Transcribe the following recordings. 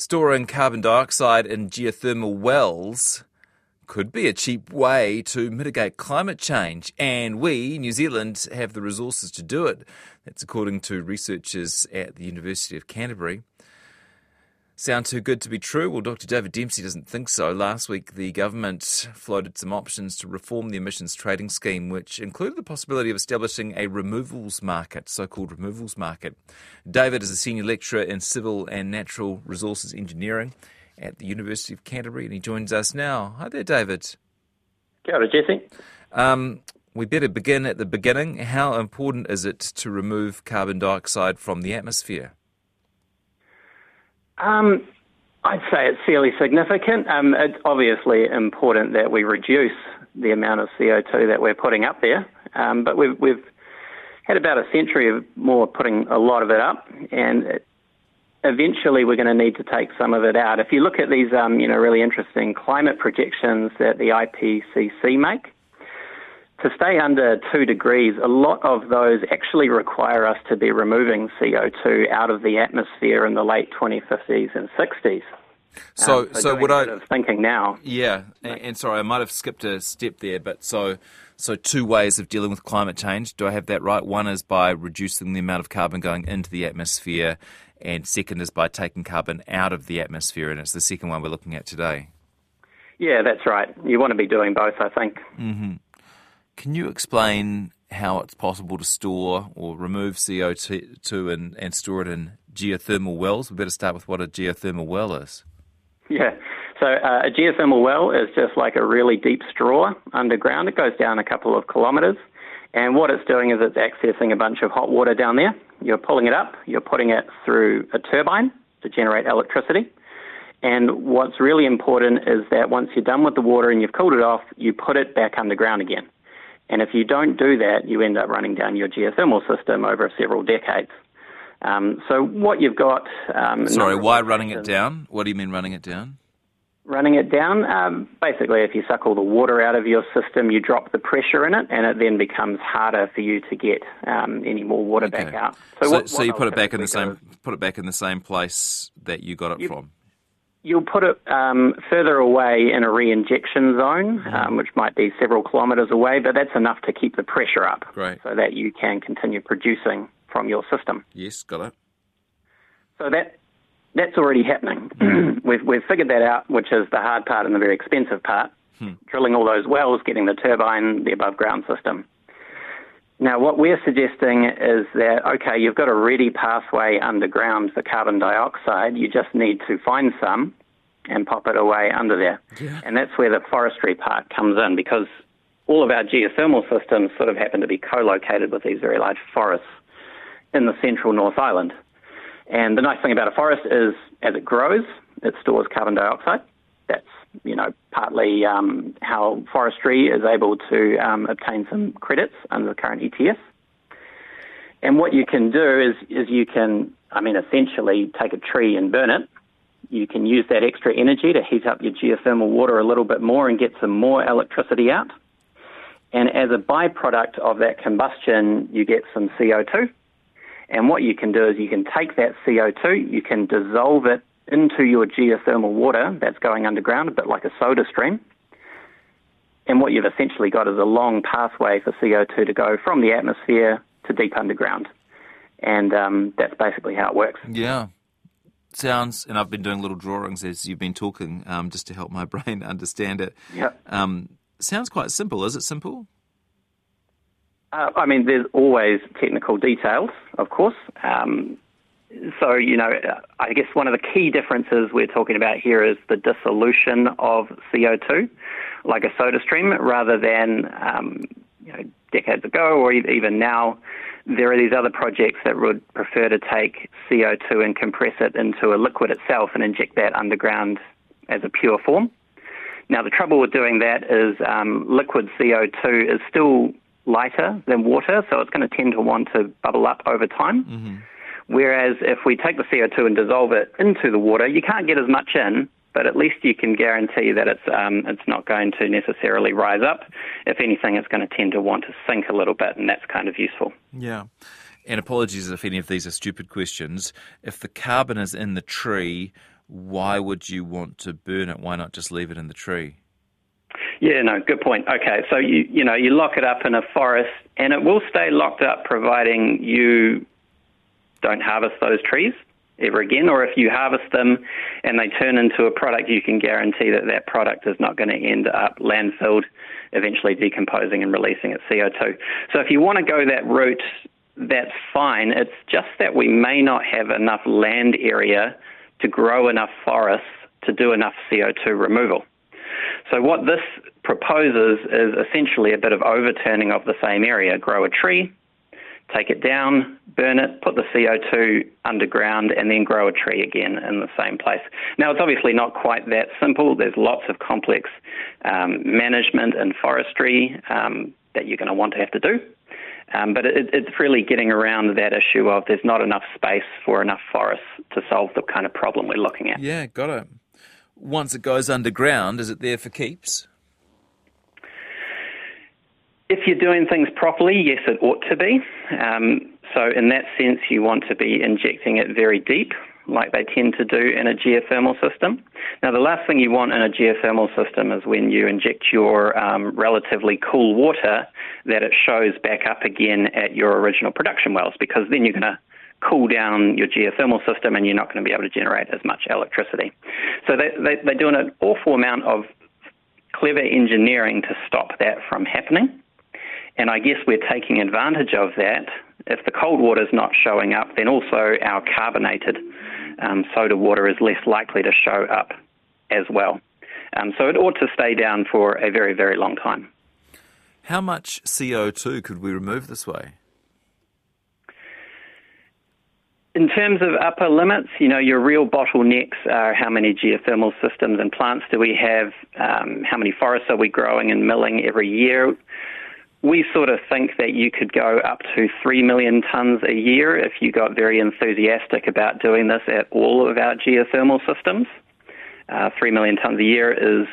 Storing carbon dioxide in geothermal wells could be a cheap way to mitigate climate change, and we, New Zealand, have the resources to do it. That's according to researchers at the University of Canterbury. Sound too good to be true? Well, Dr. David Dempsey doesn't think so. Last week, the government floated some options to reform the emissions trading scheme, which included the possibility of establishing a removals market, so called removals market. David is a senior lecturer in civil and natural resources engineering at the University of Canterbury, and he joins us now. Hi there, David. Kia ora, Jesse. Um, we better begin at the beginning. How important is it to remove carbon dioxide from the atmosphere? Um, I'd say it's fairly significant. Um, it's obviously important that we reduce the amount of CO2 that we're putting up there, um, but we've, we've, had about a century of more putting a lot of it up, and it, eventually we're going to need to take some of it out. If you look at these, um, you know, really interesting climate projections that the IPCC make, to stay under two degrees, a lot of those actually require us to be removing CO2 out of the atmosphere in the late 2050s and 60s. So, um, so, so would I thinking now? Yeah, and, and, sorry, I might have skipped a step there, but so, so two ways of dealing with climate change. Do I have that right? One is by reducing the amount of carbon going into the atmosphere, and second is by taking carbon out of the atmosphere, and it's the second one we're looking at today. Yeah, that's right. You want to be doing both, I think. Mm-hmm. Can you explain how it's possible to store or remove CO2 and, and store it in geothermal wells? We better start with what a geothermal well is. Yeah. So uh, a geothermal well is just like a really deep straw underground. It goes down a couple of kilometres. And what it's doing is it's accessing a bunch of hot water down there. You're pulling it up, you're putting it through a turbine to generate electricity. And what's really important is that once you're done with the water and you've cooled it off, you put it back underground again. And if you don't do that, you end up running down your geothermal system over several decades. Um, so what you've got. Um, Sorry, why running it down? What do you mean running it down? Running it down, um, basically, if you suck all the water out of your system, you drop the pressure in it, and it then becomes harder for you to get um, any more water okay. back out. So, so, what, so what you put it back in the same put it back in the same place that you got it you, from. You'll put it um, further away in a re-injection zone, mm-hmm. um, which might be several kilometres away, but that's enough to keep the pressure up, Great. so that you can continue producing from your system. Yes, got it. So that that's already happening. Mm-hmm. we've we've figured that out, which is the hard part and the very expensive part. Hmm. Drilling all those wells, getting the turbine, the above ground system. Now, what we're suggesting is that, okay, you've got a ready pathway underground for carbon dioxide. You just need to find some and pop it away under there. Yeah. And that's where the forestry part comes in because all of our geothermal systems sort of happen to be co located with these very large forests in the central North Island. And the nice thing about a forest is as it grows, it stores carbon dioxide. That's you know partly um, how forestry is able to um, obtain some credits under the current ETS. And what you can do is is you can I mean essentially take a tree and burn it. You can use that extra energy to heat up your geothermal water a little bit more and get some more electricity out. And as a byproduct of that combustion, you get some CO2 and what you can do is you can take that CO2, you can dissolve it into your geothermal water that's going underground, a bit like a SodaStream. And what you've essentially got is a long pathway for CO2 to go from the atmosphere to deep underground. And um, that's basically how it works. Yeah. Sounds, and I've been doing little drawings as you've been talking um, just to help my brain understand it. Yeah. Um, sounds quite simple. Is it simple? Uh, I mean, there's always technical details, of course. Um, so, you know, I guess one of the key differences we're talking about here is the dissolution of CO2, like a SodaStream, rather than, um, you know, decades ago or even now, there are these other projects that would prefer to take CO2 and compress it into a liquid itself and inject that underground as a pure form. Now, the trouble with doing that is um, liquid CO2 is still lighter than water, so it's going to tend to want to bubble up over time. Mm-hmm. Whereas if we take the CO2 and dissolve it into the water, you can't get as much in, but at least you can guarantee that it's um, it's not going to necessarily rise up. If anything, it's going to tend to want to sink a little bit, and that's kind of useful. Yeah. And apologies if any of these are stupid questions. If the carbon is in the tree, why would you want to burn it? Why not just leave it in the tree? Yeah, no, good point. Okay, so you you know you lock it up in a forest, and it will stay locked up providing you don't harvest those trees ever again, or if you harvest them and they turn into a product, you can guarantee that that product is not going to end up landfilled, eventually decomposing and releasing its CO2. So if you want to go that route, that's fine. It's just that we may not have enough land area to grow enough forests to do enough CO2 removal. So what this proposes is essentially a bit of overturning of the same area. Grow a tree, take it down, burn it, put the CO2 underground, and then grow a tree again in the same place. Now, it's obviously not quite that simple. There's lots of complex um, management and forestry um, that you're going to want to have to do. Um, but it, it's really getting around that issue of there's not enough space for enough forests to solve the kind of problem we're looking at. Yeah, got it. Once it goes underground, is it there for keeps? If you're doing things properly, yes, it ought to be. Um, so, in that sense, you want to be injecting it very deep, like they tend to do in a geothermal system. Now, the last thing you want in a geothermal system is when you inject your um, relatively cool water that it shows back up again at your original production wells, because then you're going to cool down your geothermal system and you're not going to be able to generate as much electricity. So they, they, they're doing an awful amount of clever engineering to stop that from happening. And I guess we're taking advantage of that. If the cold water is not showing up, then also our carbonated um, soda water is less likely to show up as well. Um, so it ought to stay down for a very, very long time. How much CO2 could we remove this way? In terms of upper limits, you know, your real bottlenecks are how many geothermal systems and plants do we have, um, how many forests are we growing and milling every year we sort of think that you could go up to 3 million tonnes a year if you got very enthusiastic about doing this at all of our geothermal systems. Uh, 3 million tonnes a year is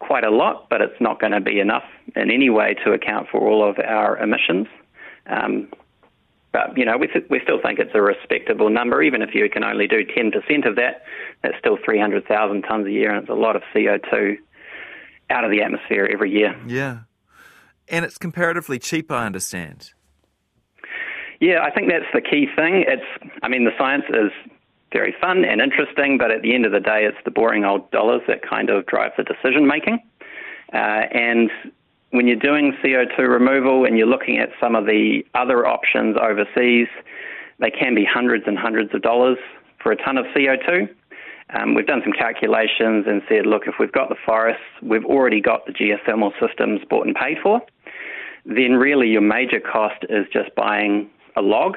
quite a lot, but it's not going to be enough in any way to account for all of our emissions. Um, but, you know, we, th- we still think it's a respectable number. Even if you can only do 10% of that, that's still 300,000 tonnes a year, and it's a lot of CO2 out of the atmosphere every year. Yeah. And it's comparatively cheap, I understand. Yeah, I think that's the key thing. It's, I mean, the science is very fun and interesting, but at the end of the day, it's the boring old dollars that kind of drive the decision making. Uh, and when you're doing CO2 removal and you're looking at some of the other options overseas, they can be hundreds and hundreds of dollars for a ton of CO2. Um, we've done some calculations and said, look, if we've got the forests, we've already got the geothermal systems bought and paid for then really your major cost is just buying a log.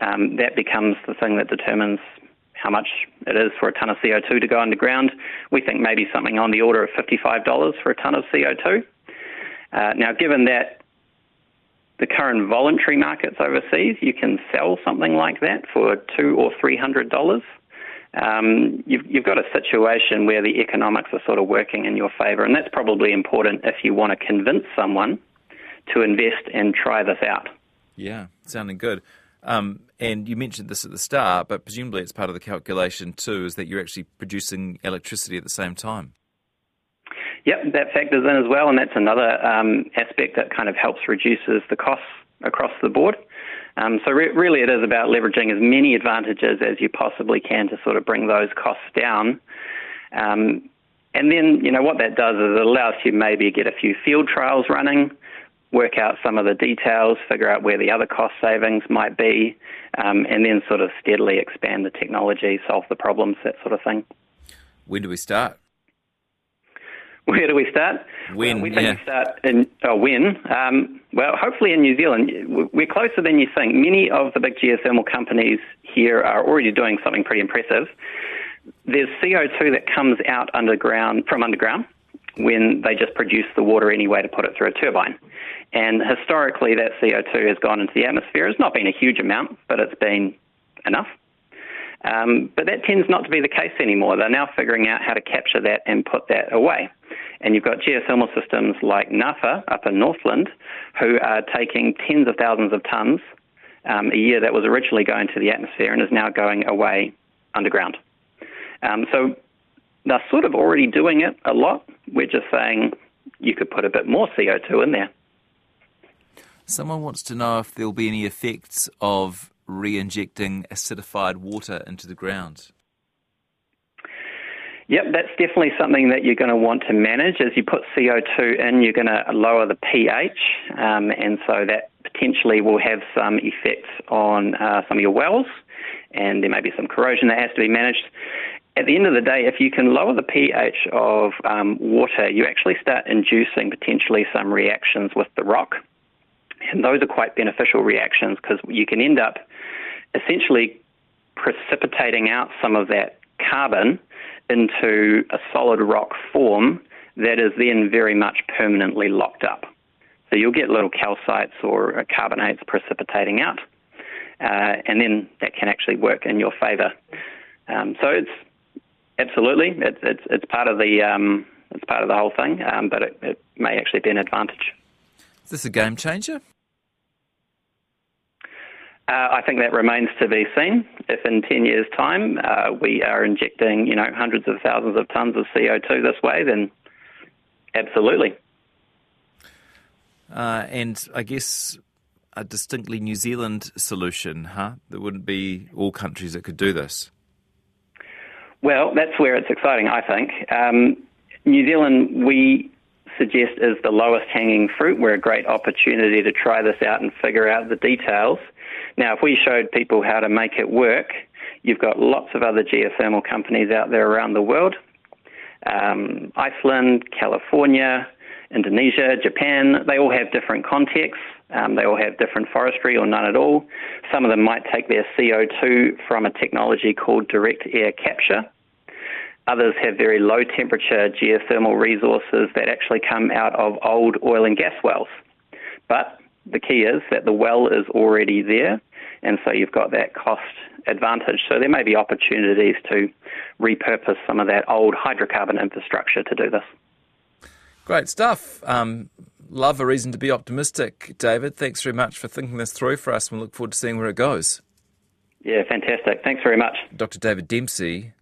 Um, that becomes the thing that determines how much it is for a ton of CO2 to go underground. We think maybe something on the order of $55 for a ton of CO2. Uh, now, given that the current voluntary markets overseas, you can sell something like that for two or three hundred dollars. Um, you've, you've got a situation where the economics are sort of working in your favour, and that's probably important if you want to convince someone to invest and try this out. Yeah, sounding good. Um, and you mentioned this at the start, but presumably it's part of the calculation too, is that you're actually producing electricity at the same time. Yep, that factors in as well, and that's another um, aspect that kind of helps reduces the costs across the board. Um, so re- really, it is about leveraging as many advantages as you possibly can to sort of bring those costs down. Um, and then, you know, what that does is it allows you maybe get a few field trials running, work out some of the details, figure out where the other cost savings might be, um, and then sort of steadily expand the technology, solve the problems, that sort of thing. When do we start? Where do we start? When? Well, we think yeah. we start in oh, when. Um, well, hopefully in New Zealand, we're closer than you think. Many of the big geothermal companies here are already doing something pretty impressive. There's CO2 that comes out underground from underground when they just produce the water anyway to put it through a turbine. And historically, that CO2 has gone into the atmosphere. It's not been a huge amount, but it's been enough. Um, but that tends not to be the case anymore. They're now figuring out how to capture that and put that away. And you've got geothermal systems like Ngawha up in Northland who are taking tens of thousands of tonnes um, a year that was originally going to the atmosphere and is now going away underground. Um, so they're sort of already doing it a lot. We're just saying you could put a bit more CO2 in there. Someone wants to know if there'll be any effects of re injecting acidified water into the ground. Yep, that's definitely something that you're going to want to manage. As you put CO2 in, you're going to lower the pH, um, and so that potentially will have some effects on uh, some of your wells, and there may be some corrosion that has to be managed. At the end of the day, if you can lower the pH of um, water, you actually start inducing potentially some reactions with the rock. And those are quite beneficial reactions because you can end up essentially precipitating out some of that carbon into a solid rock form that is then very much permanently locked up. So you'll get little calcites or carbonates precipitating out, uh, and then that can actually work in your favour. Um, so it's absolutely it's, it's it's part of the um, it's part of the whole thing, um, but it, it may actually be an advantage. Is this a game changer? Uh, I think that remains to be seen. If in 10 years' time uh, we are injecting, you know, hundreds of thousands of tons of CO2 this way, then absolutely. Uh, and I guess a distinctly New Zealand solution, huh? There wouldn't be all countries that could do this. Well, that's where it's exciting, I think. Um, New Zealand, we suggest, is the lowest hanging fruit. We're a great opportunity to try this out and figure out the details. Now, if we showed people how to make it work, you've got lots of other geothermal companies out there around the world um, Iceland, California, Indonesia, Japan, they all have different contexts. Um, they all have different forestry or none at all. Some of them might take their CO2 from a technology called direct air capture. Others have very low temperature geothermal resources that actually come out of old oil and gas wells. But the key is that the well is already there, and so you've got that cost advantage. So there may be opportunities to repurpose some of that old hydrocarbon infrastructure to do this. Great stuff. Um, love a reason to be optimistic, David. Thanks very much for thinking this through for us. We look forward to seeing where it goes. Yeah, fantastic. Thanks very much. Dr. David Dempsey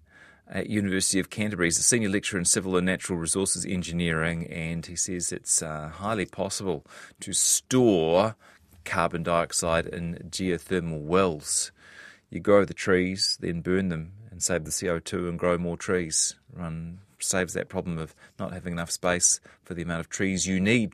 at University of Canterbury. He's a senior lecturer in civil and natural resources engineering, and he says it's uh, highly possible to store carbon dioxide in geothermal wells. You grow the trees, then burn them, and save the CO2 and grow more trees. Run saves that problem of not having enough space for the amount of trees you need